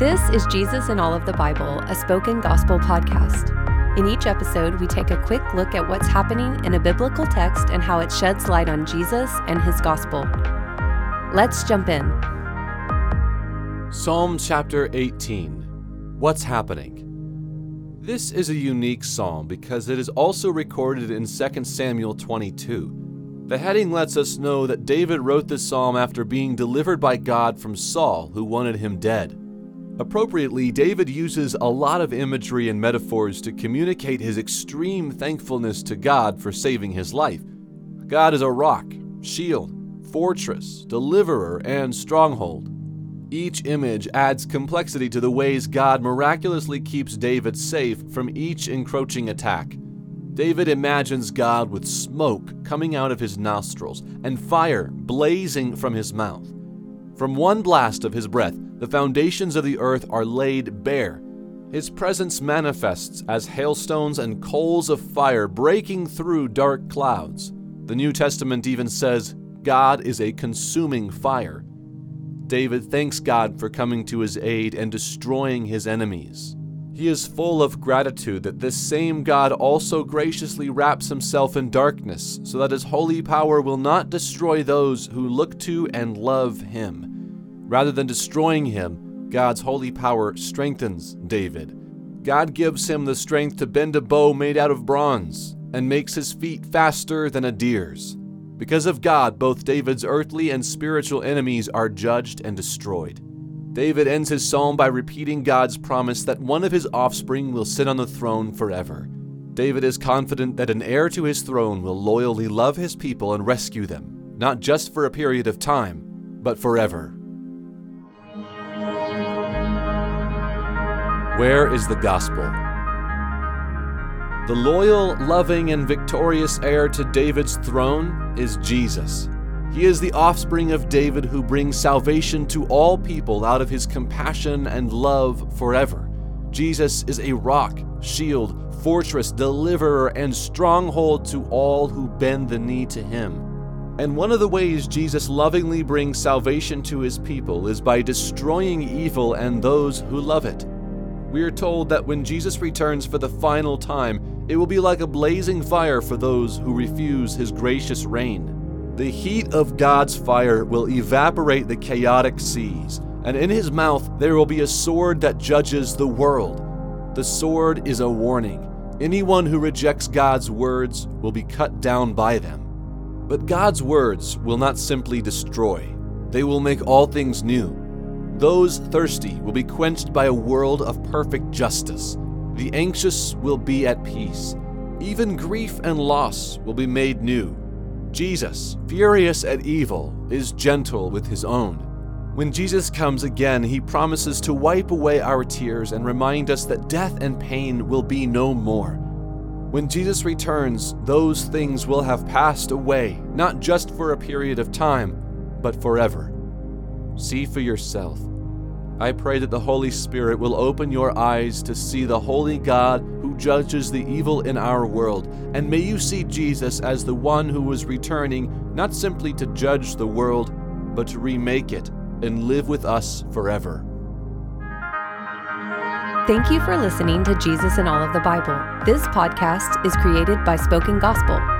This is Jesus in All of the Bible, a spoken gospel podcast. In each episode, we take a quick look at what's happening in a biblical text and how it sheds light on Jesus and his gospel. Let's jump in. Psalm chapter 18 What's Happening? This is a unique psalm because it is also recorded in 2 Samuel 22. The heading lets us know that David wrote this psalm after being delivered by God from Saul, who wanted him dead. Appropriately, David uses a lot of imagery and metaphors to communicate his extreme thankfulness to God for saving his life. God is a rock, shield, fortress, deliverer, and stronghold. Each image adds complexity to the ways God miraculously keeps David safe from each encroaching attack. David imagines God with smoke coming out of his nostrils and fire blazing from his mouth. From one blast of his breath, the foundations of the earth are laid bare. His presence manifests as hailstones and coals of fire breaking through dark clouds. The New Testament even says, God is a consuming fire. David thanks God for coming to his aid and destroying his enemies. He is full of gratitude that this same God also graciously wraps himself in darkness, so that his holy power will not destroy those who look to and love him. Rather than destroying him, God's holy power strengthens David. God gives him the strength to bend a bow made out of bronze and makes his feet faster than a deer's. Because of God, both David's earthly and spiritual enemies are judged and destroyed. David ends his psalm by repeating God's promise that one of his offspring will sit on the throne forever. David is confident that an heir to his throne will loyally love his people and rescue them, not just for a period of time, but forever. Where is the gospel? The loyal, loving, and victorious heir to David's throne is Jesus. He is the offspring of David who brings salvation to all people out of his compassion and love forever. Jesus is a rock, shield, fortress, deliverer, and stronghold to all who bend the knee to him. And one of the ways Jesus lovingly brings salvation to his people is by destroying evil and those who love it. We are told that when Jesus returns for the final time, it will be like a blazing fire for those who refuse his gracious reign. The heat of God's fire will evaporate the chaotic seas, and in his mouth there will be a sword that judges the world. The sword is a warning. Anyone who rejects God's words will be cut down by them. But God's words will not simply destroy, they will make all things new. Those thirsty will be quenched by a world of perfect justice. The anxious will be at peace. Even grief and loss will be made new. Jesus, furious at evil, is gentle with his own. When Jesus comes again, he promises to wipe away our tears and remind us that death and pain will be no more. When Jesus returns, those things will have passed away, not just for a period of time, but forever. See for yourself. I pray that the Holy Spirit will open your eyes to see the holy God who judges the evil in our world, and may you see Jesus as the one who was returning not simply to judge the world, but to remake it and live with us forever. Thank you for listening to Jesus in All of the Bible. This podcast is created by Spoken Gospel.